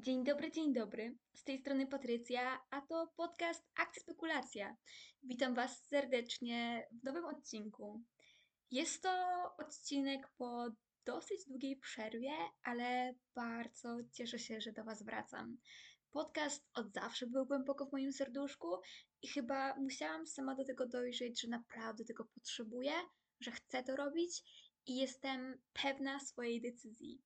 Dzień dobry, dzień dobry. Z tej strony Patrycja, a to podcast Akcja Spekulacja. Witam Was serdecznie w nowym odcinku. Jest to odcinek po dosyć długiej przerwie, ale bardzo cieszę się, że do Was wracam. Podcast od zawsze był głęboko w moim serduszku i chyba musiałam sama do tego dojrzeć, że naprawdę tego potrzebuję, że chcę to robić i jestem pewna swojej decyzji.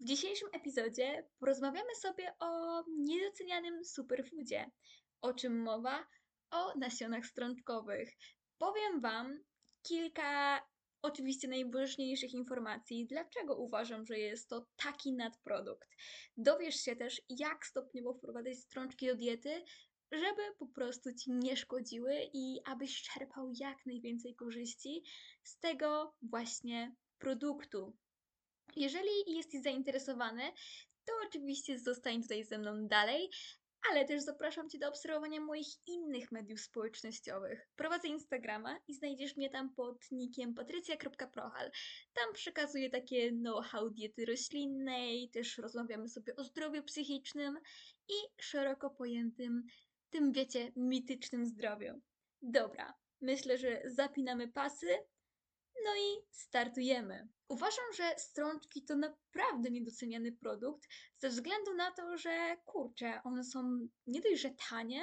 W dzisiejszym epizodzie porozmawiamy sobie o niedocenianym superfoodzie. O czym mowa? O nasionach strączkowych. Powiem Wam kilka oczywiście najważniejszych informacji, dlaczego uważam, że jest to taki nadprodukt. Dowiesz się też, jak stopniowo wprowadzać strączki do diety, żeby po prostu ci nie szkodziły i abyś czerpał jak najwięcej korzyści z tego właśnie produktu. Jeżeli jesteś zainteresowany, to oczywiście zostań tutaj ze mną dalej, ale też zapraszam Cię do obserwowania moich innych mediów społecznościowych. Prowadzę Instagrama i znajdziesz mnie tam pod nickiem patrycja.prochal. Tam przekazuję takie know-how diety roślinnej, też rozmawiamy sobie o zdrowiu psychicznym i szeroko pojętym, tym wiecie, mitycznym zdrowiu. Dobra, myślę, że zapinamy pasy no i startujemy. Uważam, że strączki to naprawdę niedoceniany produkt, ze względu na to, że kurczę, one są nie dość, że tanie,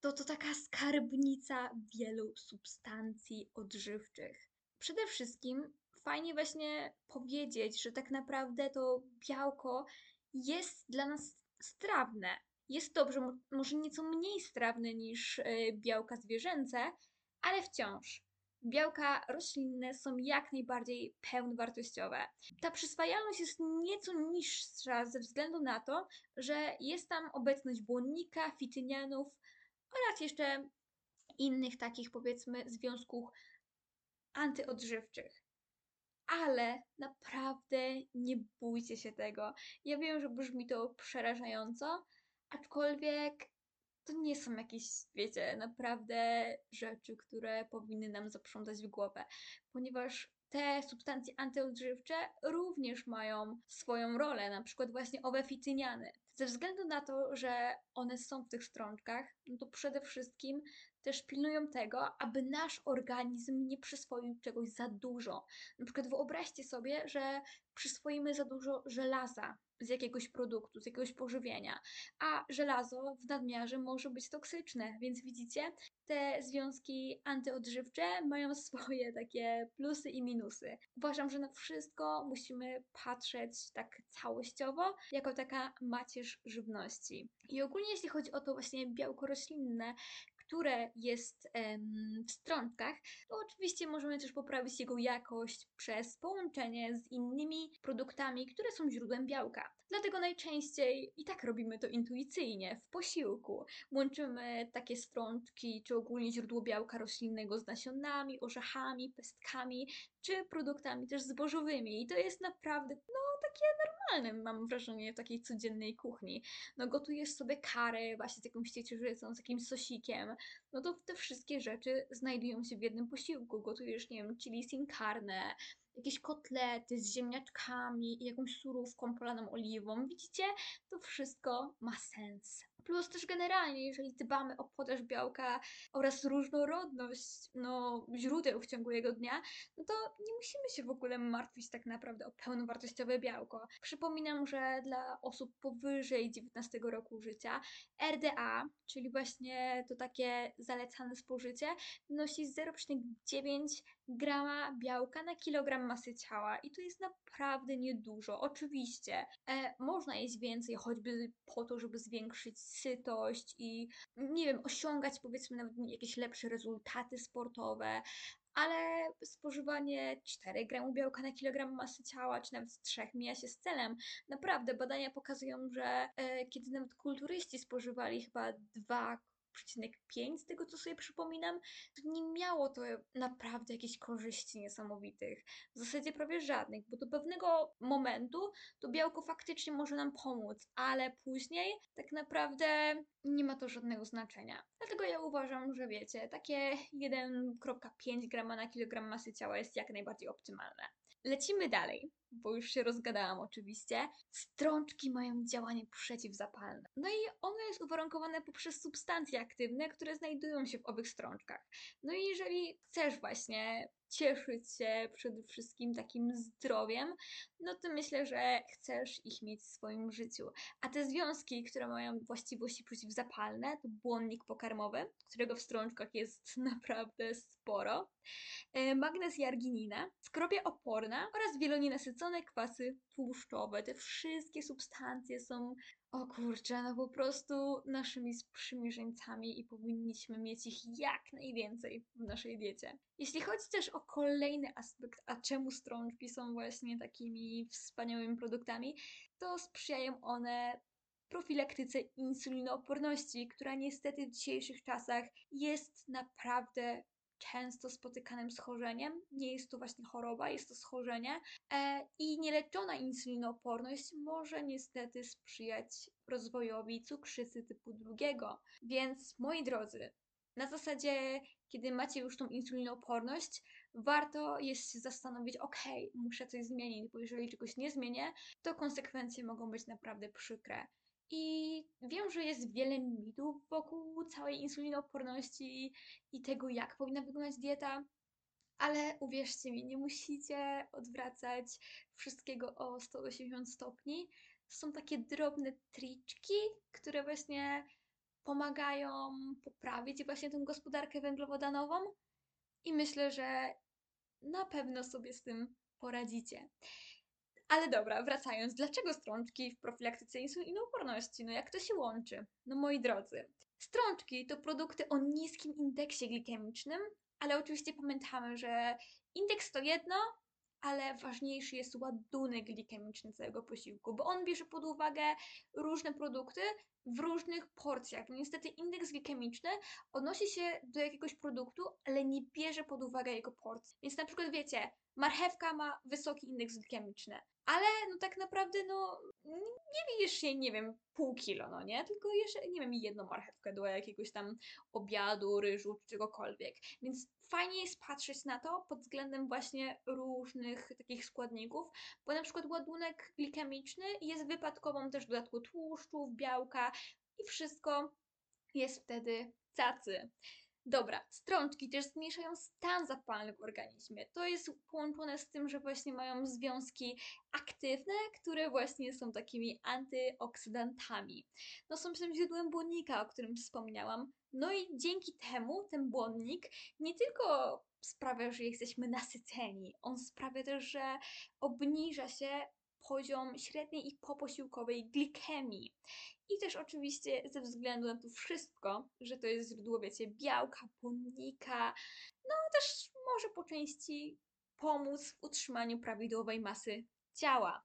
to to taka skarbnica wielu substancji odżywczych. Przede wszystkim fajnie właśnie powiedzieć, że tak naprawdę to białko jest dla nas strawne. Jest dobrze, może nieco mniej strawne niż e, białka zwierzęce, ale wciąż białka roślinne są jak najbardziej pełnowartościowe. Ta przyswajalność jest nieco niższa ze względu na to, że jest tam obecność błonnika, fitynianów oraz jeszcze innych takich powiedzmy związków antyodżywczych. Ale naprawdę nie bójcie się tego. Ja wiem, że brzmi to przerażająco, aczkolwiek to nie są jakieś, wiecie, naprawdę rzeczy, które powinny nam zaprzątać w głowę, ponieważ te substancje antyodżywcze również mają swoją rolę, na przykład właśnie owe fityniany. Ze względu na to, że one są w tych strączkach, no to przede wszystkim też pilnują tego, aby nasz organizm nie przyswoił czegoś za dużo. Na przykład wyobraźcie sobie, że przyswoimy za dużo żelaza z jakiegoś produktu, z jakiegoś pożywienia, a żelazo w nadmiarze może być toksyczne, więc widzicie, te związki antyodżywcze mają swoje takie plusy i minusy. Uważam, że na wszystko musimy patrzeć tak całościowo, jako taka macierz żywności. I ogólnie jeśli chodzi o to właśnie białko roślinne, które jest w strączkach, to oczywiście możemy też poprawić jego jakość przez połączenie z innymi produktami, które są źródłem białka. Dlatego najczęściej i tak robimy to intuicyjnie, w posiłku. Łączymy takie strączki, czy ogólnie źródło białka roślinnego z nasionami, orzechami, pestkami, czy produktami też zbożowymi. I to jest naprawdę, no, takie normalne, mam wrażenie, w takiej codziennej kuchni. No, gotujesz sobie karę właśnie z jakąś ciecierzycą, z jakimś sosikiem, no to te wszystkie rzeczy znajdują się w jednym posiłku. Gotujesz, nie wiem, chili sin carne, jakieś kotlety z ziemniaczkami jakąś surówką polaną oliwą. Widzicie? To wszystko ma sens. Plus też generalnie, jeżeli dbamy o podaż białka oraz różnorodność no, źródeł w ciągu jego dnia, no to nie musimy się w ogóle martwić tak naprawdę o pełnowartościowe białko. Przypominam, że dla osób powyżej 19 roku życia RDA, czyli właśnie to takie zalecane spożycie, wynosi 0,9 grama białka na kilogram masy ciała i to jest naprawdę niedużo. Oczywiście e, można jeść więcej, choćby po to, żeby zwiększyć sytość i nie wiem, osiągać powiedzmy nawet jakieś lepsze rezultaty sportowe, ale spożywanie 4 gramów białka na kilogram masy ciała, czy nawet 3 mija się z celem. Naprawdę badania pokazują, że e, kiedy nawet kulturyści spożywali chyba 2 5 z tego co sobie przypominam, nie miało to naprawdę jakichś korzyści niesamowitych. W zasadzie prawie żadnych, bo do pewnego momentu to białko faktycznie może nam pomóc, ale później tak naprawdę nie ma to żadnego znaczenia. Dlatego ja uważam, że wiecie, takie 1,5 grama na kilogram masy ciała jest jak najbardziej optymalne. Lecimy dalej. Bo już się rozgadałam oczywiście. Strączki mają działanie przeciwzapalne. No i ono jest uwarunkowane poprzez substancje aktywne, które znajdują się w owych strączkach. No i jeżeli chcesz właśnie cieszyć się przede wszystkim takim zdrowiem, no to myślę, że chcesz ich mieć w swoim życiu. A te związki, które mają właściwości przeciwzapalne, to błonnik pokarmowy, którego w strączkach jest naprawdę sporo, e, magnez i arginina, skropia oporna oraz wielonienasycone kwasy tłuszczowe. Te wszystkie substancje są o kurczę, no po prostu naszymi sprzymierzeńcami i powinniśmy mieć ich jak najwięcej w naszej diecie. Jeśli chodzi też o kolejny aspekt, a czemu strączki są właśnie takimi wspaniałymi produktami, to sprzyjają one profilaktyce insulinooporności, która niestety w dzisiejszych czasach jest naprawdę często spotykanym schorzeniem. Nie jest to właśnie choroba, jest to schorzenie. E, I nieleczona insulinooporność może niestety sprzyjać rozwojowi cukrzycy typu drugiego. Więc moi drodzy, na zasadzie, kiedy macie już tą insulinooporność, warto jest się zastanowić, ok, muszę coś zmienić, bo jeżeli czegoś nie zmienię, to konsekwencje mogą być naprawdę przykre. I wiem, że jest wiele mitów wokół całej insulinooporności i tego, jak powinna wyglądać dieta, ale uwierzcie mi, nie musicie odwracać wszystkiego o 180 stopni. Są takie drobne triczki, które właśnie pomagają poprawić właśnie tę gospodarkę węglowodanową i myślę, że na pewno sobie z tym poradzicie. Ale dobra, wracając, dlaczego strączki w profilaktyce insulinooporności? No jak to się łączy? No moi drodzy, strączki to produkty o niskim indeksie glikemicznym, ale oczywiście pamiętamy, że indeks to jedno, ale ważniejszy jest ładunek glikemiczny całego posiłku, bo on bierze pod uwagę różne produkty w różnych porcjach. Niestety indeks glikemiczny odnosi się do jakiegoś produktu, ale nie bierze pod uwagę jego porcji. Więc na przykład wiecie, marchewka ma wysoki indeks glikemiczny, ale no tak naprawdę no nie bijesz się, nie wiem, pół kilo, no nie? Tylko jeszcze, nie wiem, jedną marchewkę do jakiegoś tam obiadu, ryżu czy czegokolwiek. Więc fajnie jest patrzeć na to pod względem właśnie różnych takich składników, bo na przykład ładunek glikemiczny jest wypadkową też dodatku tłuszczów, białka i wszystko jest wtedy cacy. Dobra, strączki też zmniejszają stan zapalny w organizmie. To jest połączone z tym, że właśnie mają związki aktywne, które właśnie są takimi antyoksydantami. No są tym źródłem błonnika, o którym wspomniałam. No i dzięki temu ten błonnik nie tylko sprawia, że jesteśmy nasyceni, on sprawia też, że obniża się poziom średniej i poposiłkowej glikemii. I też oczywiście ze względu na to wszystko, że to jest źródło, wiecie, białka, błonnika, no też może po części pomóc w utrzymaniu prawidłowej masy ciała.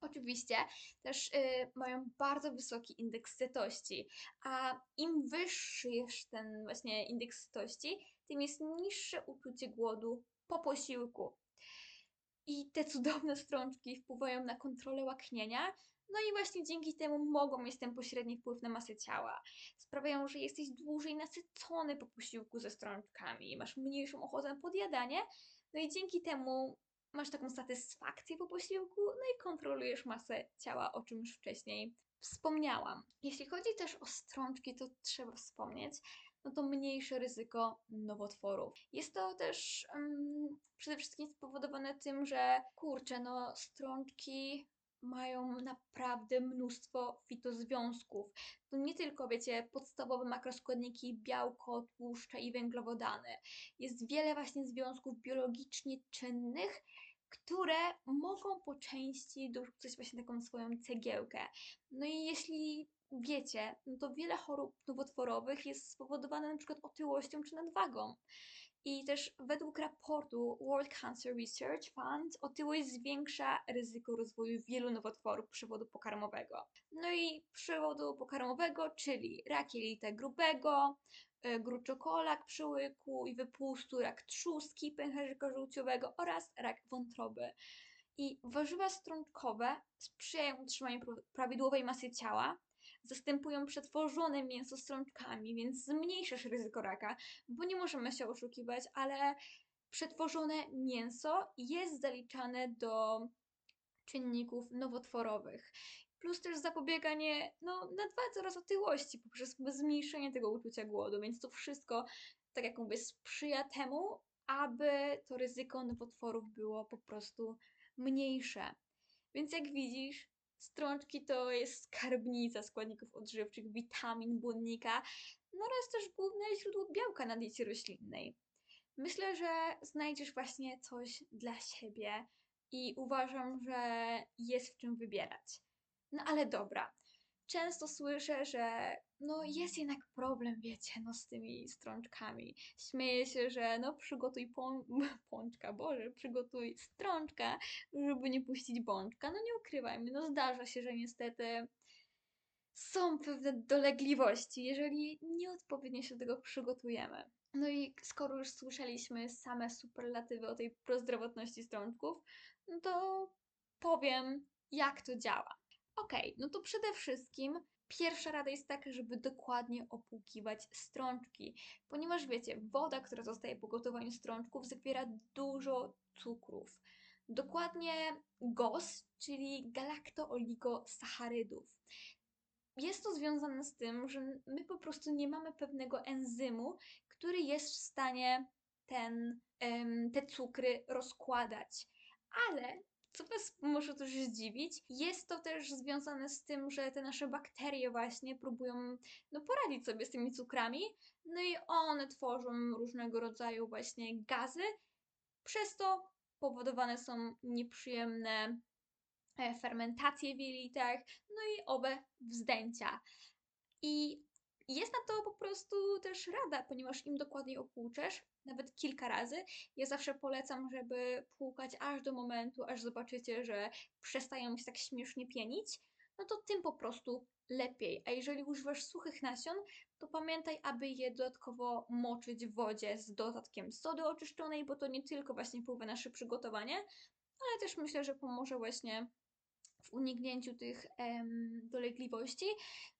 Oczywiście też y, mają bardzo wysoki indeks sytości, a im wyższy jest ten właśnie indeks sytości, tym jest niższe uczucie głodu po posiłku. I te cudowne strączki wpływają na kontrolę łaknienia, no i właśnie dzięki temu mogą mieć ten pośredni wpływ na masę ciała. Sprawiają, że jesteś dłużej nasycony po posiłku ze strączkami, masz mniejszą ochotę na podjadanie, no i dzięki temu masz taką satysfakcję po posiłku, no i kontrolujesz masę ciała, o czym już wcześniej wspomniałam. Jeśli chodzi też o strączki, to trzeba wspomnieć, no to mniejsze ryzyko nowotworów. Jest to też um, przede wszystkim spowodowane tym, że kurczę, no strączki mają naprawdę mnóstwo fitozwiązków. To nie tylko, wiecie, podstawowe makroskładniki białko, tłuszcze i węglowodany. Jest wiele właśnie związków biologicznie czynnych, które mogą po części dorzucać właśnie taką swoją cegiełkę. No i jeśli wiecie, no to wiele chorób nowotworowych jest spowodowane przykład otyłością czy nadwagą. I też według raportu World Cancer Research Fund otyłość zwiększa ryzyko rozwoju wielu nowotworów przewodu pokarmowego. No i przewodu pokarmowego, czyli rak jelita grubego, e, gruczokolak przyłyku i wypustu, rak trzustki pęcherzyka żółciowego oraz rak wątroby. I warzywa strączkowe sprzyjają utrzymaniu prawidłowej masy ciała, zastępują przetworzone mięso strączkami, więc zmniejszasz ryzyko raka, bo nie możemy się oszukiwać, ale przetworzone mięso jest zaliczane do czynników nowotworowych. Plus też zapobieganie no, nadwadze oraz otyłości poprzez zmniejszenie tego uczucia głodu, więc to wszystko, tak jak mówię, sprzyja temu, aby to ryzyko nowotworów było po prostu mniejsze. Więc jak widzisz, strączki to jest skarbnica składników odżywczych, witamin, błonnika, no oraz też główne źródło białka na diecie roślinnej. Myślę, że znajdziesz właśnie coś dla siebie i uważam, że jest w czym wybierać. No ale dobra. Często słyszę, że no jest jednak problem, wiecie, no z tymi strączkami. Śmieję się, że no przygotuj pą pączka, Boże, przygotuj strączka, żeby nie puścić bączka. No nie ukrywajmy, no zdarza się, że niestety są pewne dolegliwości, jeżeli nieodpowiednio się do tego przygotujemy. No i skoro już słyszeliśmy same superlatywy o tej prozdrowotności strączków, no to powiem, jak to działa. Okay, no to przede wszystkim pierwsza rada jest taka, żeby dokładnie opłukiwać strączki, ponieważ wiecie, woda, która zostaje po gotowaniu strączków, zawiera dużo cukrów. Dokładnie GOS, czyli galakto-oligosacharydów. Jest to związane z tym, że my po prostu nie mamy pewnego enzymu, który jest w stanie ten, te cukry rozkładać. Ale co Was może też zdziwić, jest to też związane z tym, że te nasze bakterie właśnie próbują no, poradzić sobie z tymi cukrami, no i one tworzą różnego rodzaju właśnie gazy, przez to powodowane są nieprzyjemne e, fermentacje w jelitach, no i owe wzdęcia. I jest na to po prostu też rada, ponieważ im dokładniej opłuczesz, nawet kilka razy, ja zawsze polecam, żeby płukać aż do momentu, aż zobaczycie, że przestają się tak śmiesznie pienić, no to tym po prostu lepiej. A jeżeli używasz suchych nasion, to pamiętaj, aby je dodatkowo moczyć w wodzie z dodatkiem sody oczyszczonej, bo to nie tylko właśnie wpływa na nasze przygotowanie, ale też myślę, że pomoże właśnie w uniknięciu tych em, dolegliwości.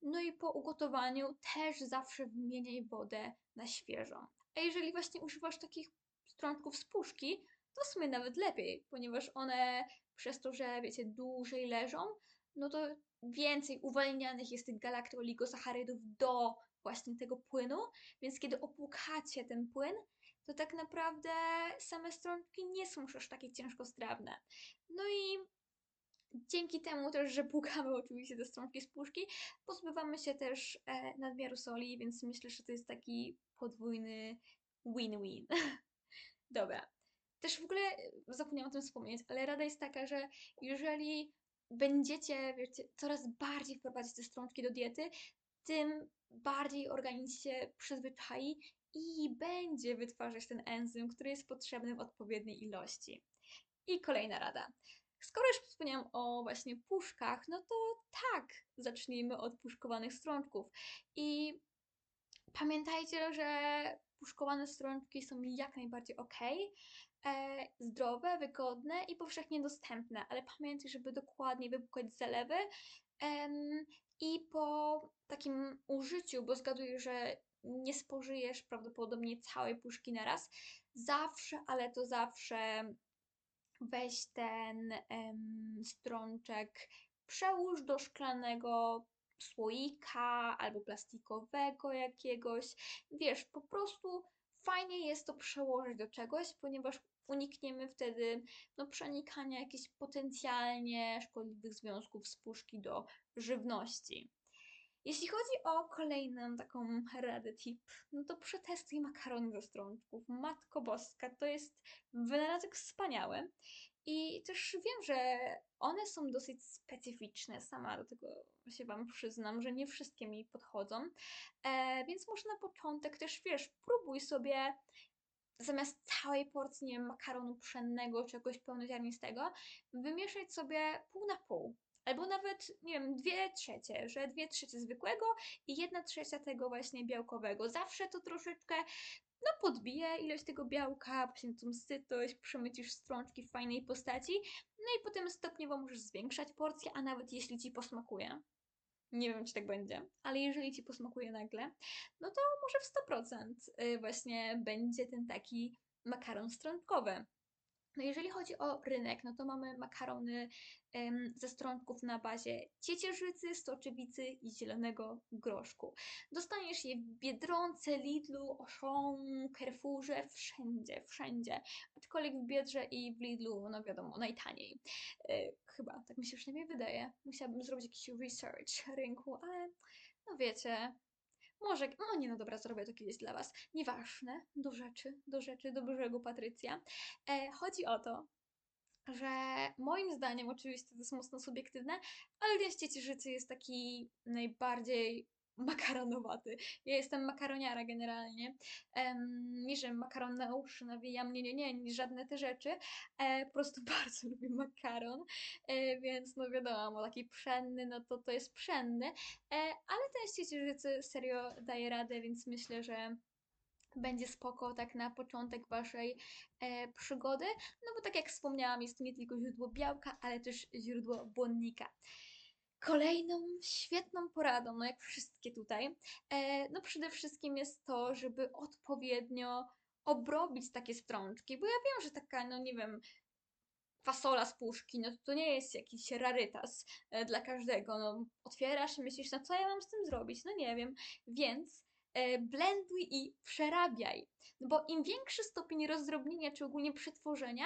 No i po ugotowaniu też zawsze wymieniaj wodę na świeżą. A jeżeli właśnie używasz takich strączków z puszki, to w sumie nawet lepiej, ponieważ one przez to, że wiecie, dłużej leżą, no to więcej uwalnianych jest tych galaktoligosacharydów do właśnie tego płynu, więc kiedy opłukacie ten płyn, to tak naprawdę same strączki nie są już aż takie ciężkostrawne. No i Dzięki temu też, że płukamy oczywiście te strączki z puszki, pozbywamy się też e, nadmiaru soli, więc myślę, że to jest taki podwójny win-win. Dobra. Też w ogóle zapomniałam o tym wspomnieć, ale rada jest taka, że jeżeli będziecie, wiecie, coraz bardziej wprowadzać te strączki do diety, tym bardziej organizm się przyzwyczai i będzie wytwarzać ten enzym, który jest potrzebny w odpowiedniej ilości. I kolejna rada. Skoro już wspomniałam o właśnie puszkach, no to tak, zacznijmy od puszkowanych strączków. I pamiętajcie, że puszkowane strączki są jak najbardziej ok, e, zdrowe, wygodne i powszechnie dostępne, ale pamiętaj, żeby dokładnie wypłukać zalewy e, i po takim użyciu, bo zgaduję, że nie spożyjesz prawdopodobnie całej puszki na raz, zawsze, ale to zawsze weź ten em, strączek, przełóż do szklanego słoika albo plastikowego jakiegoś. Wiesz, po prostu fajnie jest to przełożyć do czegoś, ponieważ unikniemy wtedy no, przenikania jakichś potencjalnie szkodliwych związków z puszki do żywności. Jeśli chodzi o kolejną taką radę tip, no to przetestuj makarony ze strączków. Matko Boska, to jest wynalazek wspaniały. I też wiem, że one są dosyć specyficzne, sama do tego się Wam przyznam, że nie wszystkie mi podchodzą. E, więc może na początek też, wiesz, próbuj sobie zamiast całej porcji, nie wiem, makaronu pszennego, czegoś pełnoziarnistego, wymieszać sobie pół na pół albo nawet, nie wiem, dwie trzecie, że dwie trzecie zwykłego i jedna trzecia tego właśnie białkowego. Zawsze to troszeczkę no podbije ilość tego białka, właśnie tą sytość, przemycisz strączki w fajnej postaci, no i potem stopniowo możesz zwiększać porcję, a nawet jeśli Ci posmakuje, nie wiem, czy tak będzie, ale jeżeli Ci posmakuje nagle, no to może w 100% y, właśnie będzie ten taki makaron strączkowy. No jeżeli chodzi o rynek, no to mamy makarony em, ze strączków na bazie ciecierzycy, stoczewicy i zielonego groszku. Dostaniesz je w Biedronce, Lidlu, Auchan, Carrefourze, wszędzie, wszędzie. Aczkolwiek w Biedrze i w Lidlu, no wiadomo, najtaniej. E, chyba, tak mi się przynajmniej wydaje. Musiałabym zrobić jakiś research rynku, ale no wiecie, może, no nie, no dobra, zrobię to kiedyś dla Was. Nieważne, do rzeczy, do rzeczy, do brzegu, Patrycja. E, chodzi o to, że moim zdaniem, oczywiście to jest mocno subiektywne, ale ten ciecierzycy jest taki najbardziej makaronowaty. Ja jestem makaroniara generalnie. Nie, że makaron na uszy nawijam, nie, nie, nie, nie żadne te rzeczy. E, po prostu bardzo lubię makaron, e, więc no wiadomo, taki pszenny, no to to jest pszenny, e, ale ten z ciecierzycy serio daje radę, więc myślę, że będzie spoko tak na początek waszej e, przygody, no bo tak jak wspomniałam, jest nie tylko źródło białka, ale też źródło błonnika. Kolejną świetną poradą, no jak wszystkie tutaj, e, no przede wszystkim jest to, żeby odpowiednio obrobić takie strączki, bo ja wiem, że taka, no nie wiem, fasola z puszki, no to, nie jest jakiś rarytas e, dla każdego, no otwierasz i myślisz, no co ja mam z tym zrobić, no nie wiem, więc e, blenduj i przerabiaj. No bo im większy stopień rozdrobnienia, czy ogólnie przetworzenia,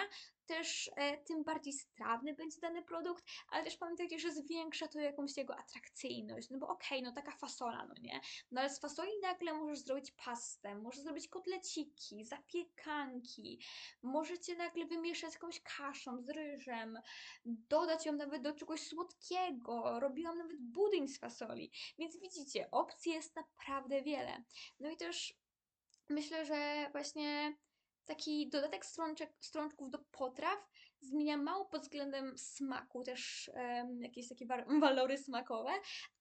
też e, tym bardziej strawny będzie dany produkt, ale też pamiętajcie, że zwiększa to jakąś jego atrakcyjność. No bo okej, okay, no taka fasola, no nie? No ale z fasoli nagle możesz zrobić pastę, możesz zrobić kotleciki, zapiekanki, możecie nagle wymieszać jakąś kaszą z ryżem, dodać ją nawet do czegoś słodkiego. Robiłam nawet budyń z fasoli. Więc widzicie, opcji jest naprawdę wiele. No i też myślę, że właśnie taki dodatek strączek, strączków do potraw zmienia mało pod względem smaku, też um, jakieś takie walory smakowe,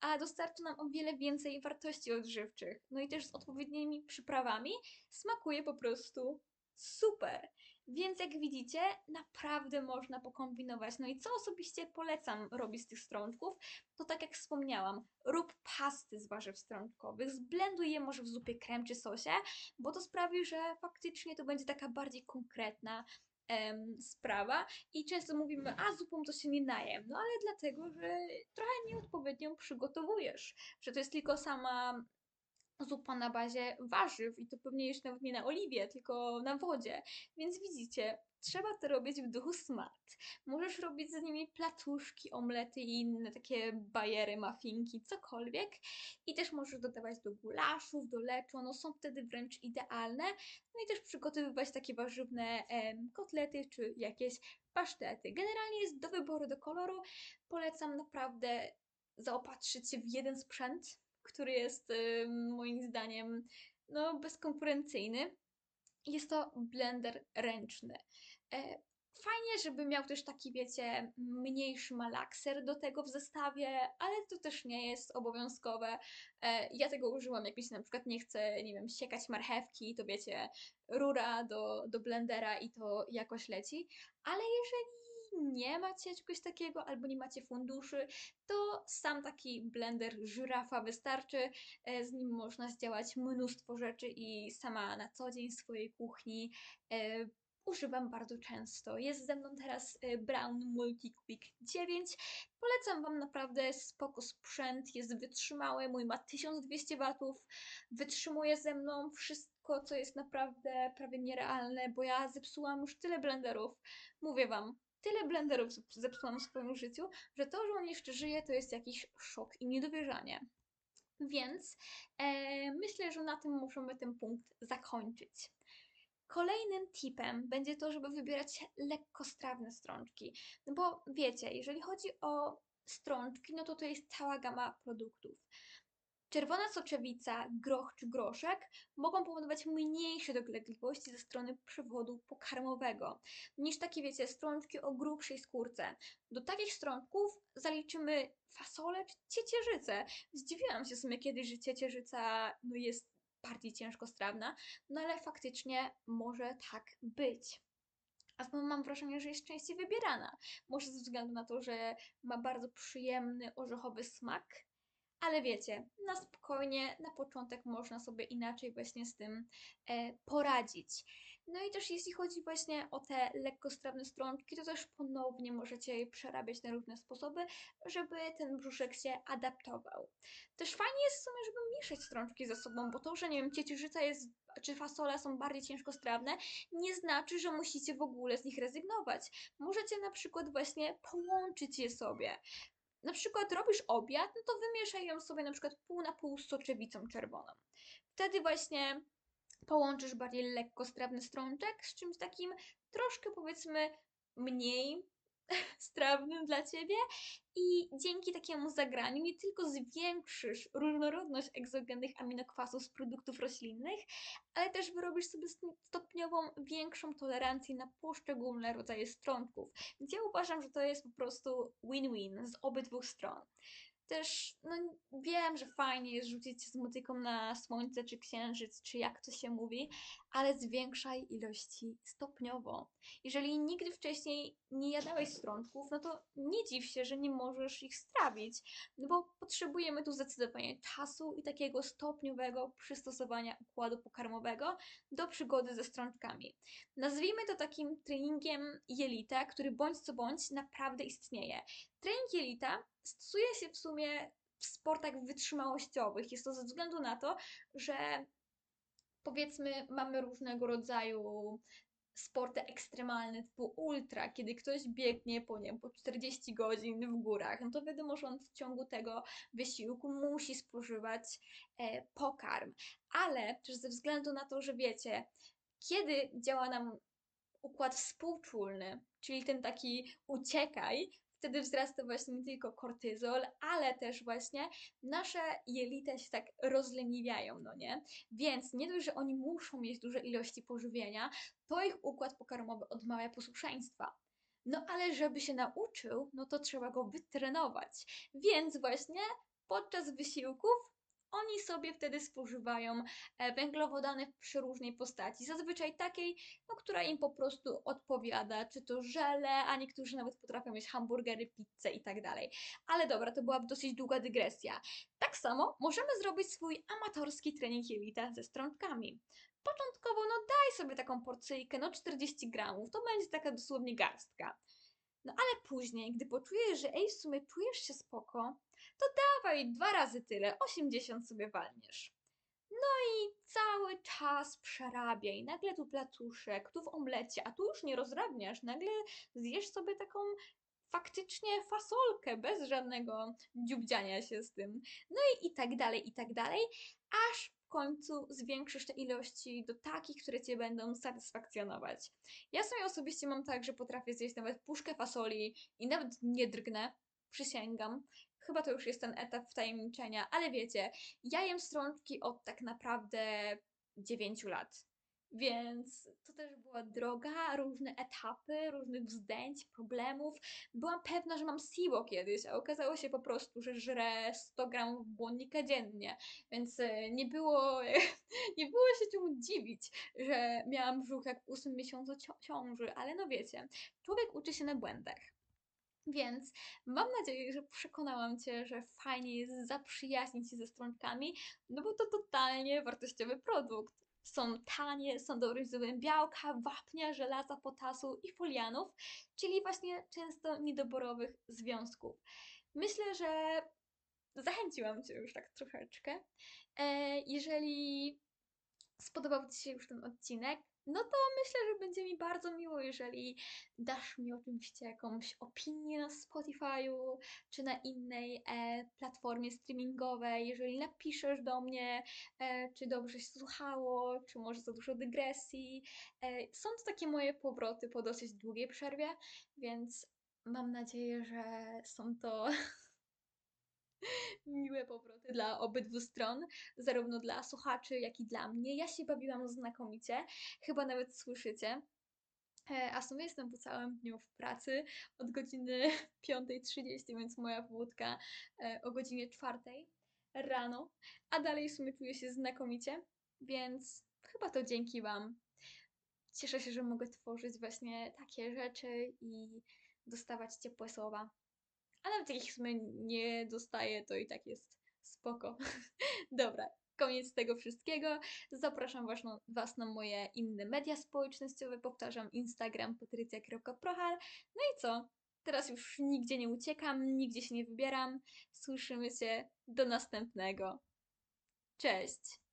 a dostarcza nam o wiele więcej wartości odżywczych. No i też z odpowiednimi przyprawami smakuje po prostu super. Więc jak widzicie, naprawdę można pokombinować. No i co osobiście polecam robić z tych strączków, to tak jak wspomniałam, rób pasty z warzyw strączkowych, zblenduj je może w zupie krem czy sosie, bo to sprawi, że faktycznie to będzie taka bardziej konkretna em, sprawa. I często mówimy, a zupą to się nie najem, no ale dlatego, że trochę nieodpowiednio przygotowujesz, że to jest tylko sama zupa na bazie warzyw i to pewnie już nawet nie na oliwie, tylko na wodzie. Więc widzicie, trzeba to robić w duchu smart. Możesz robić z nimi placuszki, omlety i inne takie bajery, mafinki, cokolwiek. I też możesz dodawać do gulaszów, do leczu, one są wtedy wręcz idealne. No i też przygotowywać takie warzywne e, kotlety czy jakieś pasztety. Generalnie jest do wyboru, do koloru. Polecam naprawdę zaopatrzyć się w jeden sprzęt, który jest moim zdaniem no, bezkonkurencyjny. Jest to blender ręczny. E, fajnie, żeby miał też taki, wiecie, mniejszy malakser do tego w zestawie, ale to też nie jest obowiązkowe. E, ja tego użyłam, jak mi się na przykład nie chce, nie wiem, siekać marchewki, to wiecie, rura do, do blendera i to jakoś leci. Ale jeżeli nie macie czegoś takiego albo nie macie funduszy, to sam taki blender żyrafa wystarczy. E, z nim można zdziałać mnóstwo rzeczy i sama na co dzień w swojej kuchni e, używam bardzo często. Jest ze mną teraz e, Brown Multi Quick 9. Polecam Wam naprawdę spoko sprzęt, jest wytrzymały, mój ma 1200 watów, wytrzymuje ze mną wszystko, co jest naprawdę prawie nierealne, bo ja zepsułam już tyle blenderów. Mówię Wam, tyle blenderów zepsułam w swoim życiu, że to, że on jeszcze żyje, to jest jakiś szok i niedowierzanie. Więc e, myślę, że na tym możemy ten punkt zakończyć. Kolejnym tipem będzie to, żeby wybierać lekkostrawne strączki. No bo wiecie, jeżeli chodzi o strączki, no to to jest cała gama produktów. Czerwona soczewica, groch czy groszek mogą powodować mniejsze dolegliwości ze strony przewodu pokarmowego niż takie, wiecie, strączki o grubszej skórce. Do takich strączków zaliczymy fasolę czy ciecierzycę. Zdziwiłam się w sumie kiedyś, że ciecierzyca no, jest bardziej ciężkostrawna, no ale faktycznie może tak być. A znowu mam wrażenie, że jest częściej wybierana. Może ze względu na to, że ma bardzo przyjemny, orzechowy smak, ale wiecie, na spokojnie, na początek można sobie inaczej właśnie z tym e, poradzić. No i też jeśli chodzi właśnie o te lekkostrawne strączki, to też ponownie możecie je przerabiać na różne sposoby, żeby ten brzuszek się adaptował. Też fajnie jest w sumie, żeby mieszać strączki ze sobą, bo to, że nie wiem, ciecierzyca jest czy fasole są bardziej ciężkostrawne, nie znaczy, że musicie w ogóle z nich rezygnować. Możecie na przykład właśnie połączyć je sobie. Na przykład robisz obiad, no to wymieszaj ją sobie na przykład pół na pół z soczewicą czerwoną. Wtedy właśnie połączysz bardziej lekkostrawny strączek z czymś takim troszkę powiedzmy mniej strawnym dla ciebie i dzięki takiemu zagraniu nie tylko zwiększysz różnorodność egzogennych aminokwasów z produktów roślinnych, ale też wyrobisz sobie stopniową większą tolerancję na poszczególne rodzaje strączków. Więc ja uważam, że to jest po prostu win-win z obydwu stron. Też, no wiem, że fajnie jest rzucić się z motyką na słońce czy księżyc, czy jak to się mówi, ale zwiększaj ilości stopniowo. Jeżeli nigdy wcześniej nie jadałeś strączków, no to nie dziw się, że nie możesz ich strawić, no bo potrzebujemy tu zdecydowanie czasu i takiego stopniowego przystosowania układu pokarmowego do przygody ze strączkami. Nazwijmy to takim treningiem jelita, który bądź co bądź naprawdę istnieje. Trening jelita stosuje się w sumie w sportach wytrzymałościowych. Jest to ze względu na to, że powiedzmy mamy różnego rodzaju sporty ekstremalne typu ultra, kiedy ktoś biegnie po, nie po 40 godzin w górach, no to wiadomo, że on w ciągu tego wysiłku musi spożywać e, pokarm. Ale też ze względu na to, że wiecie, kiedy działa nam układ współczulny, czyli ten taki uciekaj, wtedy wzrasta właśnie nie tylko kortyzol, ale też właśnie nasze jelita się tak rozleniwiają, no nie? Więc nie dość, że oni muszą mieć duże ilości pożywienia, to ich układ pokarmowy odmawia posłuszeństwa. No ale żeby się nauczył, no to trzeba go wytrenować. Więc właśnie podczas wysiłków oni sobie wtedy spożywają e, węglowodany w przeróżnej postaci, zazwyczaj takiej, no, która im po prostu odpowiada, czy to żele, a niektórzy nawet potrafią mieć hamburgery, pizzę i tak dalej. Ale dobra, to była dosyć długa dygresja. Tak samo możemy zrobić swój amatorski trening jelita ze strączkami. Początkowo, no daj sobie taką porcyjkę, no 40 gramów, to będzie taka dosłownie garstka. No ale później, gdy poczujesz, że ej, w sumie czujesz się spoko, to dawaj dwa razy tyle, 80 sobie walniesz. No i cały czas przerabiaj. Nagle tu placuszek, tu w omlecie, a tu już nie rozrabniasz. Nagle zjesz sobie taką faktycznie fasolkę, bez żadnego dziubdziania się z tym. No i, i tak dalej, i tak dalej, aż w końcu zwiększysz te ilości do takich, które Cię będą satysfakcjonować. Ja sobie osobiście mam tak, że potrafię zjeść nawet puszkę fasoli i nawet nie drgnę, przysięgam. Chyba to już jest ten etap wtajemniczenia, ale wiecie, ja jem strączki od tak naprawdę 9 lat. Więc to też była droga, różne etapy, różnych wzdęć, problemów. Byłam pewna, że mam SIBO kiedyś, a okazało się po prostu, że żrę 100 gramów błonnika dziennie. Więc e, nie było, nie było się czemu dziwić, że miałam brzuch jak w 8 miesiącu ciąży, ale no wiecie, człowiek uczy się na błędach. Więc mam nadzieję, że przekonałam Cię, że fajnie jest zaprzyjaźnić się ze strączkami, no bo to totalnie wartościowy produkt. Są tanie, są dobre źródłem białka, wapnia, żelaza, potasu i folianów, czyli właśnie często niedoborowych związków. Myślę, że zachęciłam Cię już tak troszeczkę. E, jeżeli spodobał Ci się już ten odcinek, no to myślę, że będzie mi bardzo miło, jeżeli dasz mi oczywiście jakąś opinię na Spotify'u czy na innej e, platformie streamingowej, jeżeli napiszesz do mnie, e, czy dobrze się słuchało, czy może za dużo dygresji. E, są to takie moje powroty po dosyć długiej przerwie, więc mam nadzieję, że są to miłe powroty dla obydwu stron, zarówno dla słuchaczy, jak i dla mnie. Ja się bawiłam znakomicie, chyba nawet słyszycie. E, a w sumie jestem po całym dniu w pracy od godziny 5.30, więc moja wódka e, o godzinie 4 rano, a dalej w sumie czuję się znakomicie, więc chyba to dzięki Wam. Cieszę się, że mogę tworzyć właśnie takie rzeczy i dostawać ciepłe słowa. A nawet jak ich w sumie nie dostaję, to i tak jest spoko. Dobra, koniec tego wszystkiego. Zapraszam was, no, was na moje inne media społecznościowe. Powtarzam Instagram patrycja.prochal. No i co? Teraz już nigdzie nie uciekam, nigdzie się nie wybieram. Słyszymy się do następnego. Cześć!